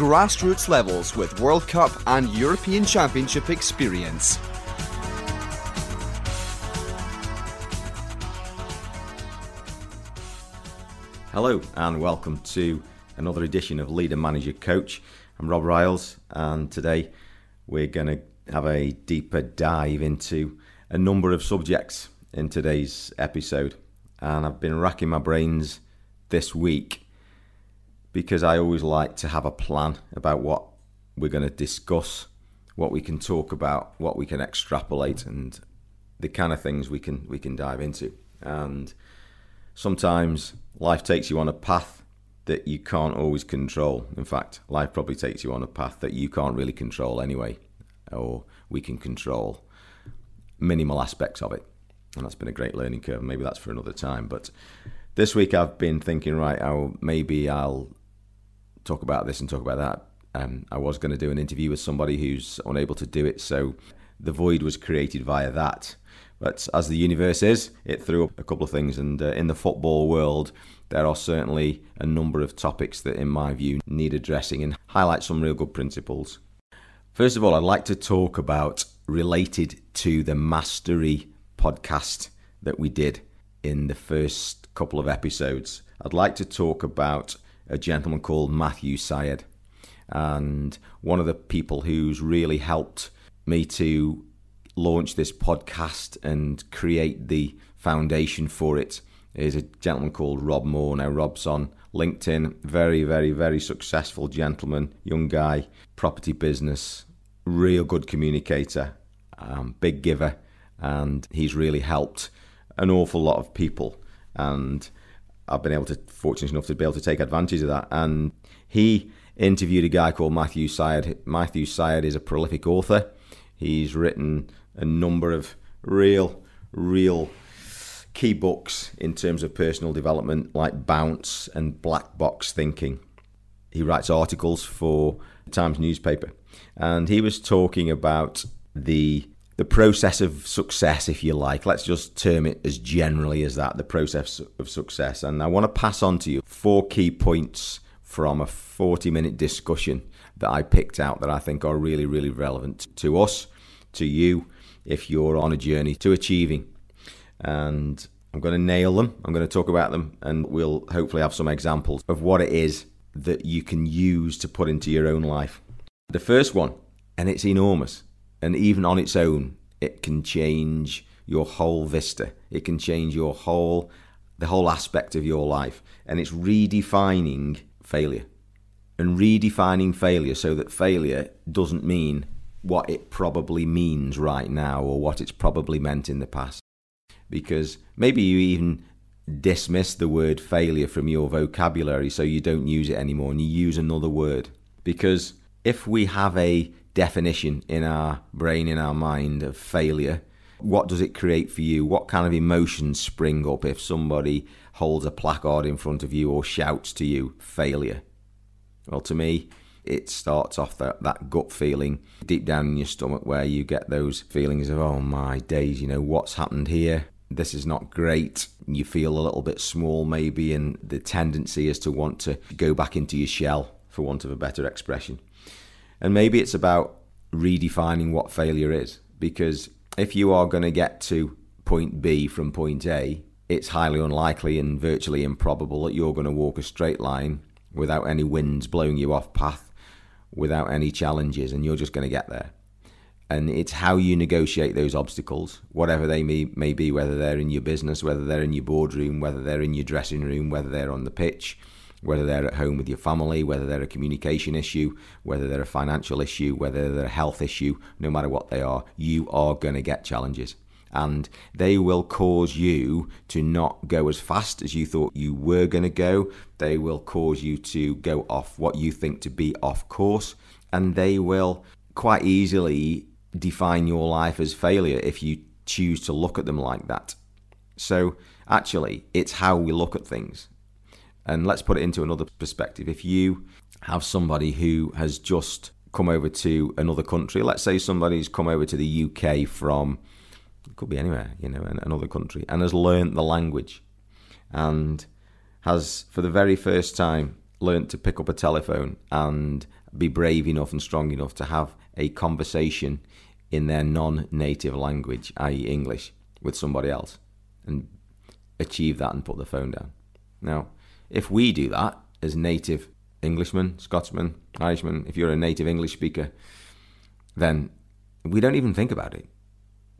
grassroots levels with World Cup and European Championship experience. Hello, and welcome to another edition of Leader Manager Coach. I'm Rob Ryles, and today we're going to have a deeper dive into a number of subjects in today's episode. And I've been racking my brains this week because I always like to have a plan about what we're going to discuss, what we can talk about, what we can extrapolate, and the kind of things we can we can dive into. And sometimes life takes you on a path that you can't always control. In fact, life probably takes you on a path that you can't really control anyway, or we can control minimal aspects of it. And that's been a great learning curve. Maybe that's for another time. But this week I've been thinking, right, oh, maybe I'll talk about this and talk about that. Um, I was going to do an interview with somebody who's unable to do it, so the void was created via that. But as the universe is, it threw up a couple of things, and uh, in the football world, there are certainly a number of topics that, in my view, need addressing and highlight some real good principles. First of all, I'd like to talk about related to the Mastery podcast that we did in the first couple of episodes. I'd like to talk about a gentleman called Matthew Syed. And one of the people who's really helped me to launch this podcast and create the foundation for it is a gentleman called Rob Moore. Now, Rob's on LinkedIn, very, very, very successful gentleman, young guy, property business, real good communicator, um, big giver, and he's really helped an awful lot of people. And I've been able to, fortunate enough to be able to take advantage of that. And he interviewed a guy called Matthew Syed. Matthew Syed is a prolific author. He's written a number of real, real key books in terms of personal development, like Bounce and Black Box Thinking. He writes articles for the Times newspaper, and he was talking about the the process of success, if you like. Let's just term it as generally as that the process of success. And I want to pass on to you four key points from a 40 minute discussion that I picked out that I think are really, really relevant to us, to you, if you're on a journey to achieving. And I'm going to nail them, I'm going to talk about them, and we'll hopefully have some examples of what it is that you can use to put into your own life. The first one, and it's enormous and even on its own, it can change your whole vista. It can change your whole, the whole aspect of your life. And it's redefining failure. And redefining failure so that failure doesn't mean what it probably means right now or what it's probably meant in the past. Because maybe you even dismiss the word failure from your vocabulary so you don't use it anymore and you use another word. Because if we have a definition in our brain, in our mind of failure. What does it create for you? What kind of emotions spring up if somebody holds a placard in front of you or shouts to you, failure? Well, to me, it starts off that, that gut feeling deep down in your stomach where you get those feelings of, oh my days, you know, what's happened here? This is not great. You feel a little bit small, maybe, and the tendency is to want to go back into your shell, for want of a better expression. And maybe it's about redefining what failure is. Because if you are going to get to point B from point A, it's highly unlikely and virtually improbable that you're going to walk a straight line without any winds blowing you off path, without any challenges, and you're just going to get there. And it's how you negotiate those obstacles, whatever they may, may be, whether they're in your business, whether they're in your boardroom, whether they're in your dressing room, whether they're on the pitch, whether they're at home with your family, whether they're a communication issue, whether they're a financial issue, whether they're a health issue, no matter what they are, you are going to get challenges. and they will cause you to not go as fast as you thought you were going to go. They will cause you to go off what you think to be off course, and they will quite easily define your life as failure if you choose to look at them like that. So, actually, it's how we look at things. And let's put it into another perspective. If you have somebody who has just come over to another country, let's say somebody's come over to the UK from it could be anywhere, you know, another country, and has learnt the language and has, for the very first time, learnt to pick up a telephone and be brave enough and strong enough to have a conversation in their non native language, i.e., English, with somebody else and achieve that and put the phone down. Now, if we do that as native Englishmen, Scotsmen, Irishmen, if you're a native English speaker, then we don't even think about it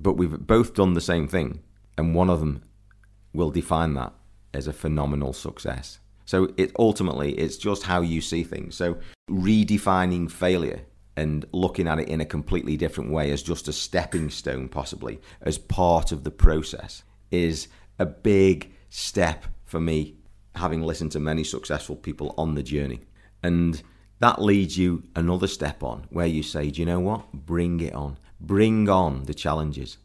but we've both done the same thing, and one of them will define that as a phenomenal success. So it ultimately it's just how you see things. So redefining failure and looking at it in a completely different way as just a stepping stone possibly as part of the process is a big step for me having listened to many successful people on the journey. And that leads you another step on where you say, do you know what? Bring it on. Bring on the challenges.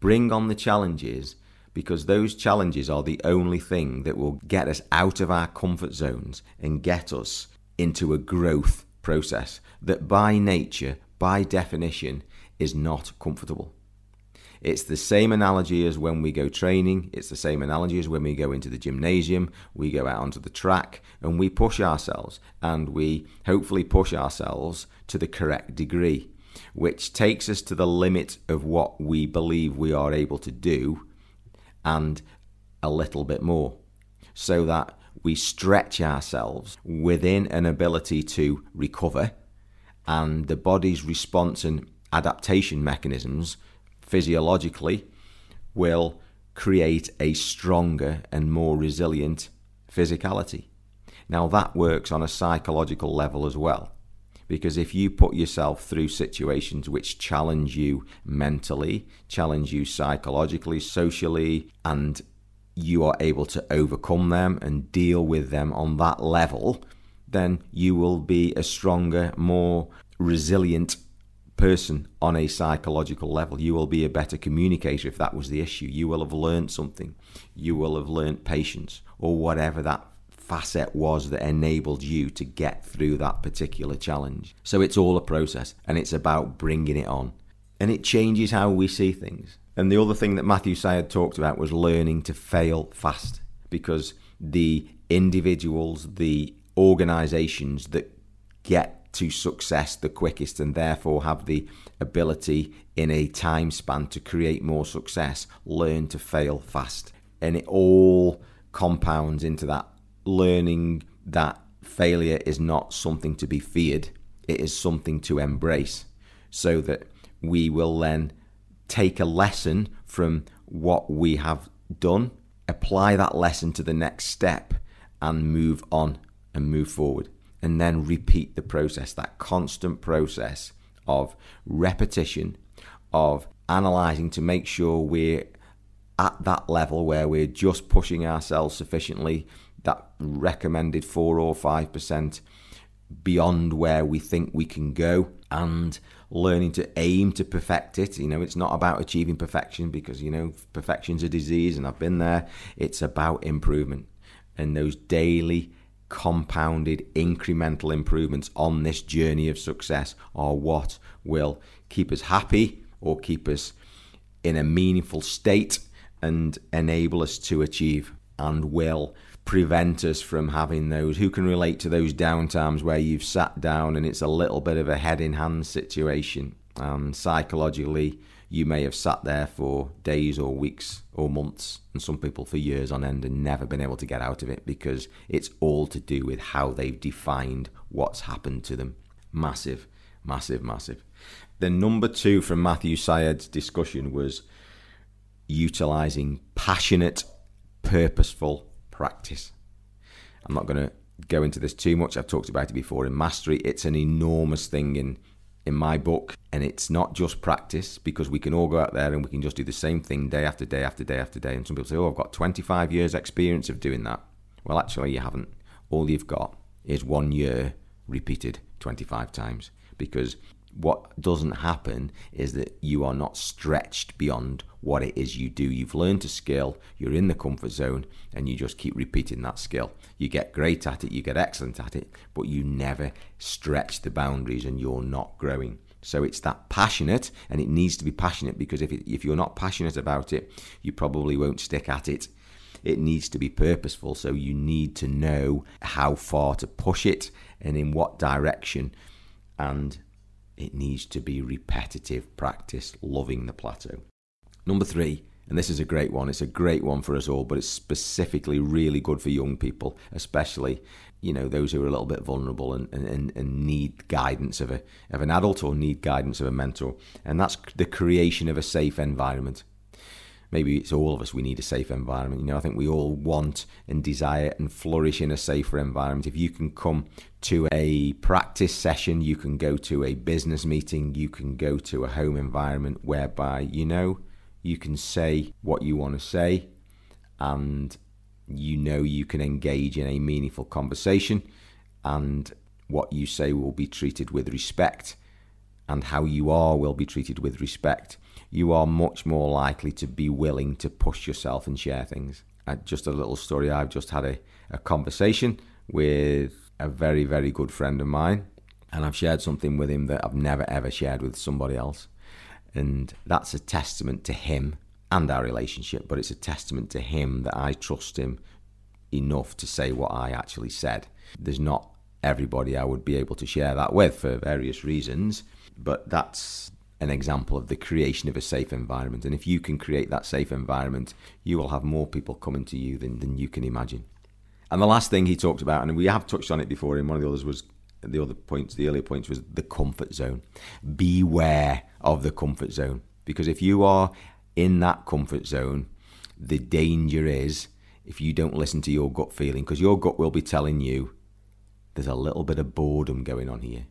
Bring on the challenges because those challenges are the only thing that will get us out of our comfort zones and get us into a growth process that by nature, by definition, is not comfortable. It's the same analogy as when we go training. It's the same analogy as when we go into the gymnasium, we go out onto the track and we push ourselves and we hopefully push ourselves to the correct degree which takes us to the limit of what we believe we are able to do and a little bit more, so that we stretch ourselves within an ability to recover and the body's response and adaptation mechanisms physiologically will create a stronger and more resilient physicality. Now, that works on a psychological level as well. Because if you put yourself through situations which challenge you mentally, challenge you psychologically, socially, and you are able to overcome them and deal with them on that level, then you will be a stronger, more resilient person on a psychological level. You will be a better communicator if that was the issue. You will have learned something. You will have learned patience or whatever that facet was that enabled you to get through that particular challenge. So it's all a process and it's about bringing it on. And it changes how we see things. And the other thing that Matthew Syed talked about was learning to fail fast because the individuals, the organizations that get to success the quickest and therefore have the ability in a time span to create more success learn to fail fast. And it all compounds into that learning that failure is not something to be feared, it is something to embrace, so that we will then take a lesson from what we have done, apply that lesson to the next step, and move on and move forward. And then repeat the process, that constant process of repetition, of analyzing to make sure we're at that level where we're just pushing ourselves sufficiently that recommended 4 or 5% beyond where we think we can go and learning to aim to perfect it. You know, it's not about achieving perfection because, you know, perfection's a disease and I've been there. It's about improvement and those daily compounded incremental improvements on this journey of success are what will keep us happy or keep us in a meaningful state and enable us to achieve and will prevent us from having those. Who can relate to those downtimes where you've sat down and it's a little bit of a head in hand situation? And psychologically, you may have sat there for days or weeks or months, and some people for years on end and never been able to get out of it because it's all to do with how they've defined what's happened to them. Massive, massive, massive. The number two from Matthew Syed's discussion was utilizing passionate, purposeful practice. I'm not going to go into this too much. I've talked about it before in mastery. It's an enormous thing in in my book. And it's not just practice because we can all go out there and we can just do the same thing day after day after day after day. And some people say, oh, I've got 25 years' experience of doing that. Well, actually, you haven't. All you've got is one year repeated 25 times because what doesn't happen is that you are not stretched beyond what it is you do. You've learned a skill, you're in the comfort zone, and you just keep repeating that skill. You get great at it, you get excellent at it, but you never stretch the boundaries and you're not growing. So it's that passionate, and it needs to be passionate because if, it, if you're not passionate about it, you probably won't stick at it. It needs to be purposeful, so you need to know how far to push it and in what direction. And it needs to be repetitive practice, loving the plateau. Number three, and this is a great one, it's a great one for us all, but it's specifically really good for young people, especially you know those who are a little bit vulnerable and, and, and need guidance of a of an adult or need guidance of a mentor and that's the creation of a safe environment maybe it's all of us we need a safe environment. You know i think we all want and desire and flourish in a safer environment. If you can come to a practice session you can go to a business meeting you can go to a home environment whereby you know you can say what you want to say and you know you can engage in a meaningful conversation and what you say will be treated with respect and how you are will be treated with respect you are much more likely to be willing to push yourself and share things. Uh, just a little story I've just had a, a conversation with a very, very good friend of mine, and I've shared something with him that I've never ever shared with somebody else. And that's a testament to him and our relationship, but it's a testament to him that I trust him enough to say what I actually said. There's not everybody I would be able to share that with for various reasons, but that's an example of the creation of a safe environment. And if you can create that safe environment, you will have more people coming to you than, than you can imagine. And the last thing he talked about, and we have touched on it before, and one of the others was the other points, the earlier points was the comfort zone. Beware of the comfort zone. Because if you are in that comfort zone, the danger is if you don't listen to your gut feeling, because your gut will be telling you there's a little bit of boredom going on here.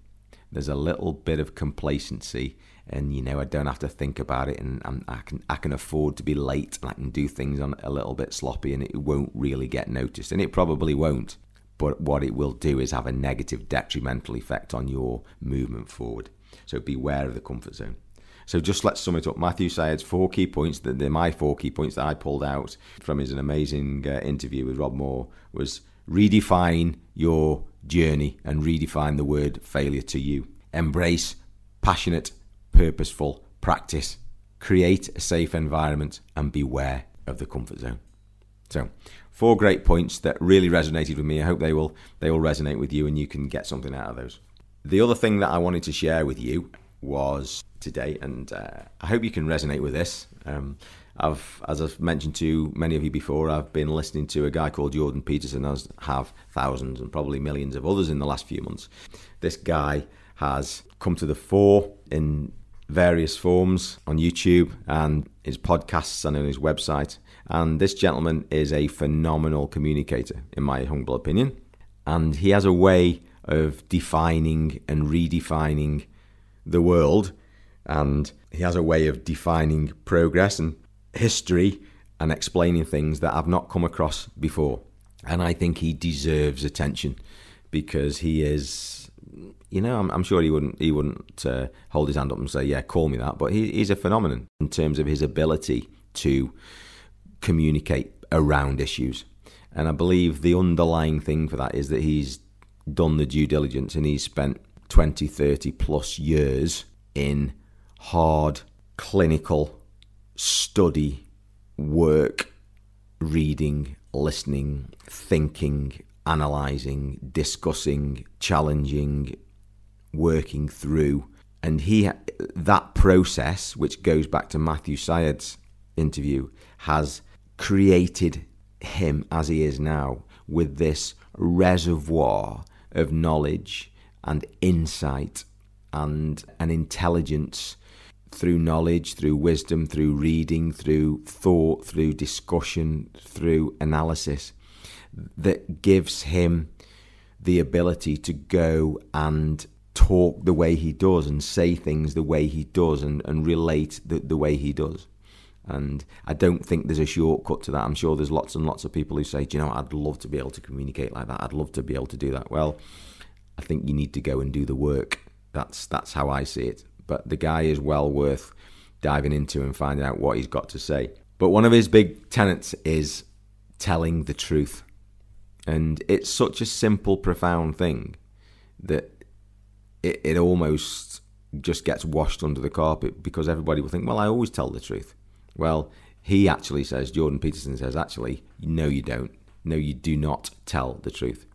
There's a little bit of complacency and you know I don't have to think about it, and I'm, i can I can afford to be late, and I can do things on a little bit sloppy, and it won't really get noticed, and it probably won't. But what it will do is have a negative detrimental effect on your movement forward. So beware of the comfort zone. So just let's sum it up. Matthew Syed's four key points that they're my four key points that I pulled out from his an amazing uh, interview with Rob Moore was redefine your journey and redefine the word failure to you. Embrace passionate purposeful practice. Create a safe environment and beware of the comfort zone. So, four great points that really resonated with me. I hope they will they will resonate with you and you can get something out of those. The other thing that I wanted to share with you was today, and uh, I hope you can resonate with this. Um, I've, as I've mentioned to many of you before, I've been listening to a guy called Jordan Peterson, as have thousands and probably millions of others in the last few months. This guy has come to the fore in various forms on YouTube and his podcasts and on his website. And this gentleman is a phenomenal communicator, in my humble opinion. And he has a way of defining and redefining the world. And he has a way of defining progress and history and explaining things that I've not come across before. And I think he deserves attention because he is you know, I'm, I'm, sure he wouldn't he wouldn't uh, hold his hand up and say, "Yeah, call me that." But he, he's a phenomenon in terms of his ability to communicate around issues, and I believe the underlying thing for that is that he's done the due diligence and he's spent 20, 30 plus years in hard clinical study, work, reading, listening, thinking, analyzing, discussing, challenging, working through. And he that process, which goes back to Matthew Syed's interview, has created him as he is now with this reservoir of knowledge and insight and an intelligence through knowledge, through wisdom, through reading, through thought, through discussion, through analysis that gives him the ability to go and talk the way he does and say things the way he does and, and relate the, the way he does. And I don't think there's a shortcut to that. I'm sure there's lots and lots of people who say, you know, I'd love to be able to communicate like that. I'd love to be able to do that. Well, I think you need to go and do the work. That's that's how I see it. But the guy is well worth diving into and finding out what he's got to say. But one of his big tenets is telling the truth. And it's such a simple, profound thing that it, it almost just gets washed under the carpet because everybody will think, well, I always tell the truth. Well, he actually says, Jordan Peterson says, actually, no, you don't. No, you do not tell the truth.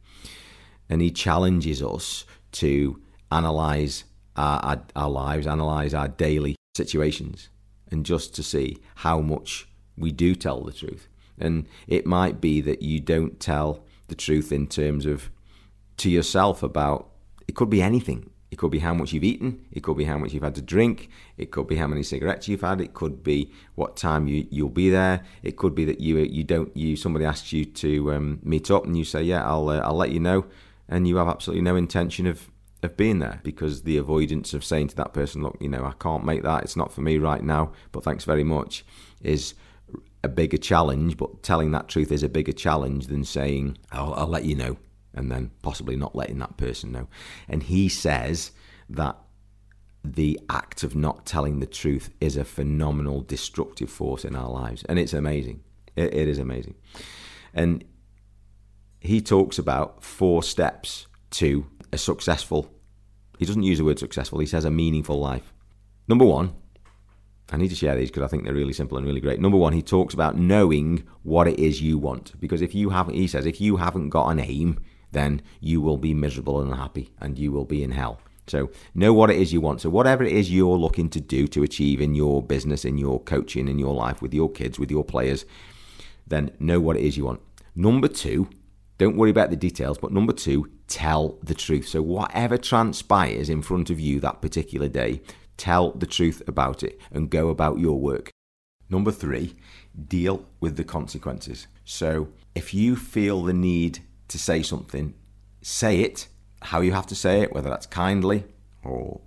And he challenges us to analyze our, our, our lives, analyze our daily situations, and just to see how much we do tell the truth. And it might be that you don't tell the truth in terms of to yourself about it could be anything. It could be how much you've eaten. It could be how much you've had to drink. It could be how many cigarettes you've had. It could be what time you you'll be there. It could be that you you don't you somebody asks you to um, meet up and you say yeah I'll uh, I'll let you know, and you have absolutely no intention of of being there because the avoidance of saying to that person look you know I can't make that it's not for me right now but thanks very much is a bigger challenge. But telling that truth is a bigger challenge than saying I'll, I'll let you know and then possibly not letting that person know. And he says that the act of not telling the truth is a phenomenal destructive force in our lives. And it's amazing. it, it is amazing. And he talks about four steps to a successful, he doesn't use the word successful, he says a meaningful life. Number one, I need to share these because I think they're really simple and really great. Number one, he talks about knowing what it is you want. Because if you haven't, he says, if you haven't got an aim, then you will be miserable and unhappy and you will be in hell. So know what it is you want. So whatever it is you're looking to do to achieve in your business, in your coaching, in your life, with your kids, with your players, then know what it is you want. Number two, don't worry about the details, but number two, tell the truth. So whatever transpires in front of you that particular day, tell the truth about it and go about your work. Number three, deal with the consequences. So if you feel the need to say something, say it how you have to say it, whether that's kindly or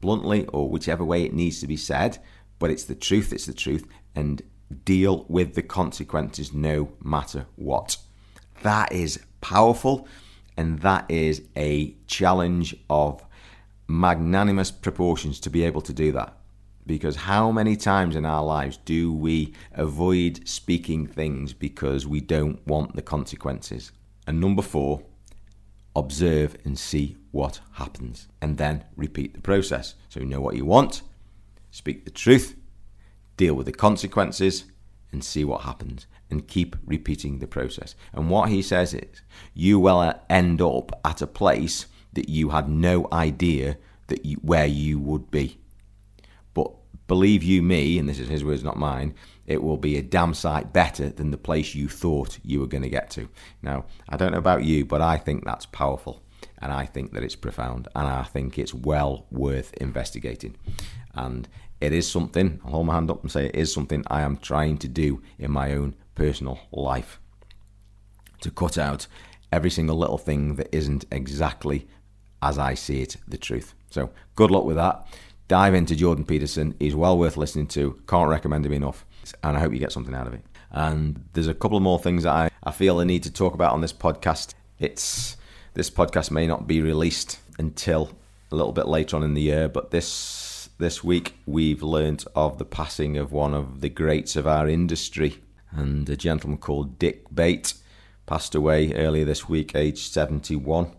bluntly or whichever way it needs to be said, but it's the truth, it's the truth, and deal with the consequences no matter what. That is powerful, and that is a challenge of magnanimous proportions to be able to do that. Because how many times in our lives do we avoid speaking things because we don't want the consequences? And number four, observe and see what happens, and then repeat the process. So you know what you want, speak the truth, deal with the consequences, and see what happens, and keep repeating the process. And what he says is, you will end up at a place that you had no idea that you, where you would be. But believe you me, and this is his words, not mine, it will be a damn sight better than the place you thought you were going to get to. Now, I don't know about you, but I think that's powerful. And I think that it's profound. And I think it's well worth investigating. And it is something, I'll hold my hand up and say it is something I am trying to do in my own personal life. To cut out every single little thing that isn't exactly as I see it, the truth. So good luck with that. Dive into Jordan Peterson. He's well worth listening to. Can't recommend him enough and I hope you get something out of it. And there's a couple of more things that I, I feel I need to talk about on this podcast. It's this podcast may not be released until a little bit later on in the year, but this this week we've learnt of the passing of one of the greats of our industry, and a gentleman called Dick Bate passed away earlier this week, aged 71.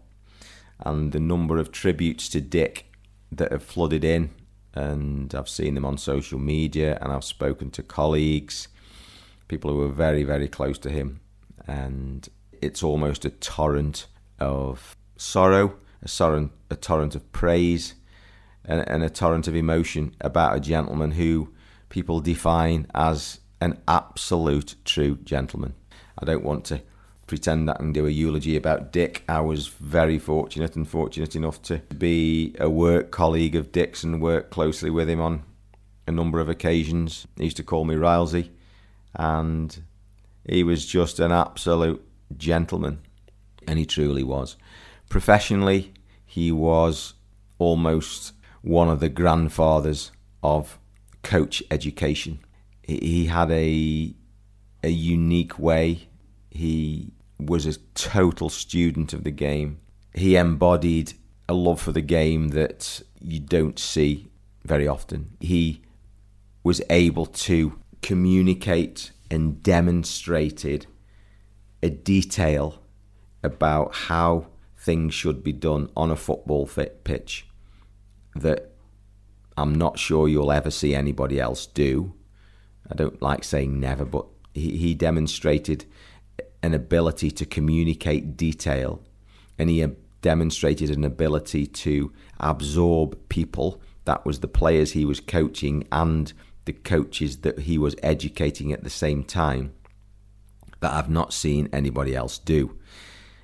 And the number of tributes to Dick that have flooded in and I've seen them on social media and I've spoken to colleagues, people who are very, very close to him, and it's almost a torrent of sorrow, a torrent, a torrent of praise, and, and a torrent of emotion about a gentleman who people define as an absolute true gentleman. I don't want to pretend that and do a eulogy about Dick. I was very fortunate and fortunate enough to be a work colleague of Dick's and work closely with him on a number of occasions. He used to call me Rylesy, and he was just an absolute gentleman, and he truly was. Professionally, he was almost one of the grandfathers of coach education. He had a a unique way. He was a total student of the game. He embodied a love for the game that you don't see very often. He was able to communicate and demonstrated a detail about how things should be done on a football pitch that I'm not sure you'll ever see anybody else do. I don't like saying never, but he, he demonstrated an ability to communicate detail and he demonstrated an ability to absorb people. That was the players he was coaching and the coaches that he was educating at the same time that I've not seen anybody else do.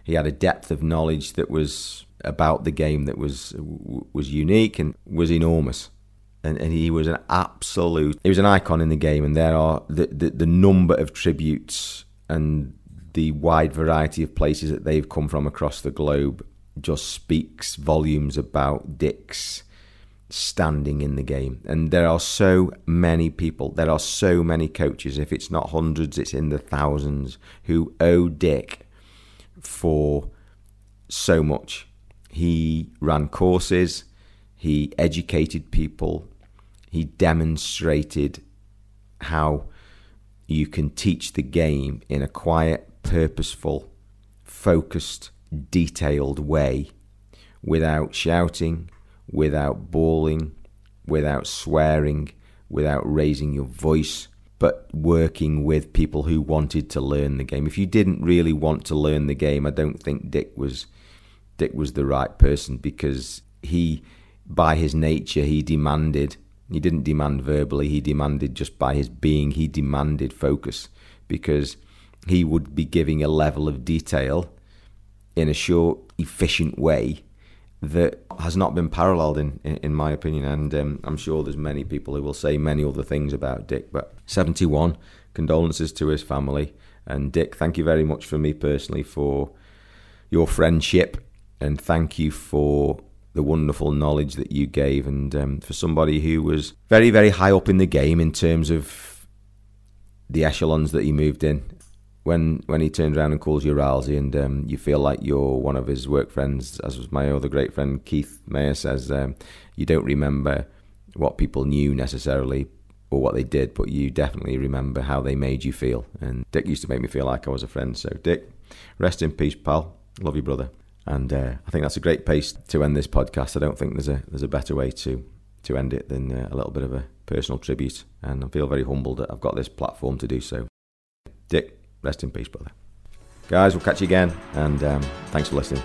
He had a depth of knowledge that was about the game that was was unique and was enormous. And, and he was an absolute he was an icon in the game and there are the, the, the number of tributes and the wide variety of places that they've come from across the globe just speaks volumes about Dick's standing in the game. And there are so many people, there are so many coaches, if it's not hundreds, it's in the thousands, who owe Dick for so much. He ran courses, he educated people, he demonstrated how you can teach the game in a quiet, purposeful, focused, detailed way without shouting, without bawling, without swearing, without raising your voice, but working with people who wanted to learn the game. If you didn't really want to learn the game, I don't think Dick was Dick was the right person because he by his nature he demanded he didn't demand verbally, he demanded just by his being, he demanded focus because he would be giving a level of detail in a short, efficient way that has not been paralleled in, in, in my opinion. And um, I'm sure there's many people who will say many other things about Dick. But 71, condolences to his family. And Dick, thank you very much for me personally for your friendship, and thank you for the wonderful knowledge that you gave, and um, for somebody who was very, very high up in the game in terms of the echelons that he moved in when when he turns around and calls you Rylesy and um, you feel like you're one of his work friends, as was my other great friend Keith Mayer says, um, you don't remember what people knew necessarily or what they did, but you definitely remember how they made you feel. And Dick used to make me feel like I was a friend. So Dick, rest in peace, pal. Love you, brother. And uh, I think that's a great pace to end this podcast. I don't think there's a there's a better way to to end it than uh, a little bit of a personal tribute. And I feel very humbled that I've got this platform to do so. Dick, Rest in peace, brother. Guys, we'll catch you again, and um, thanks for listening.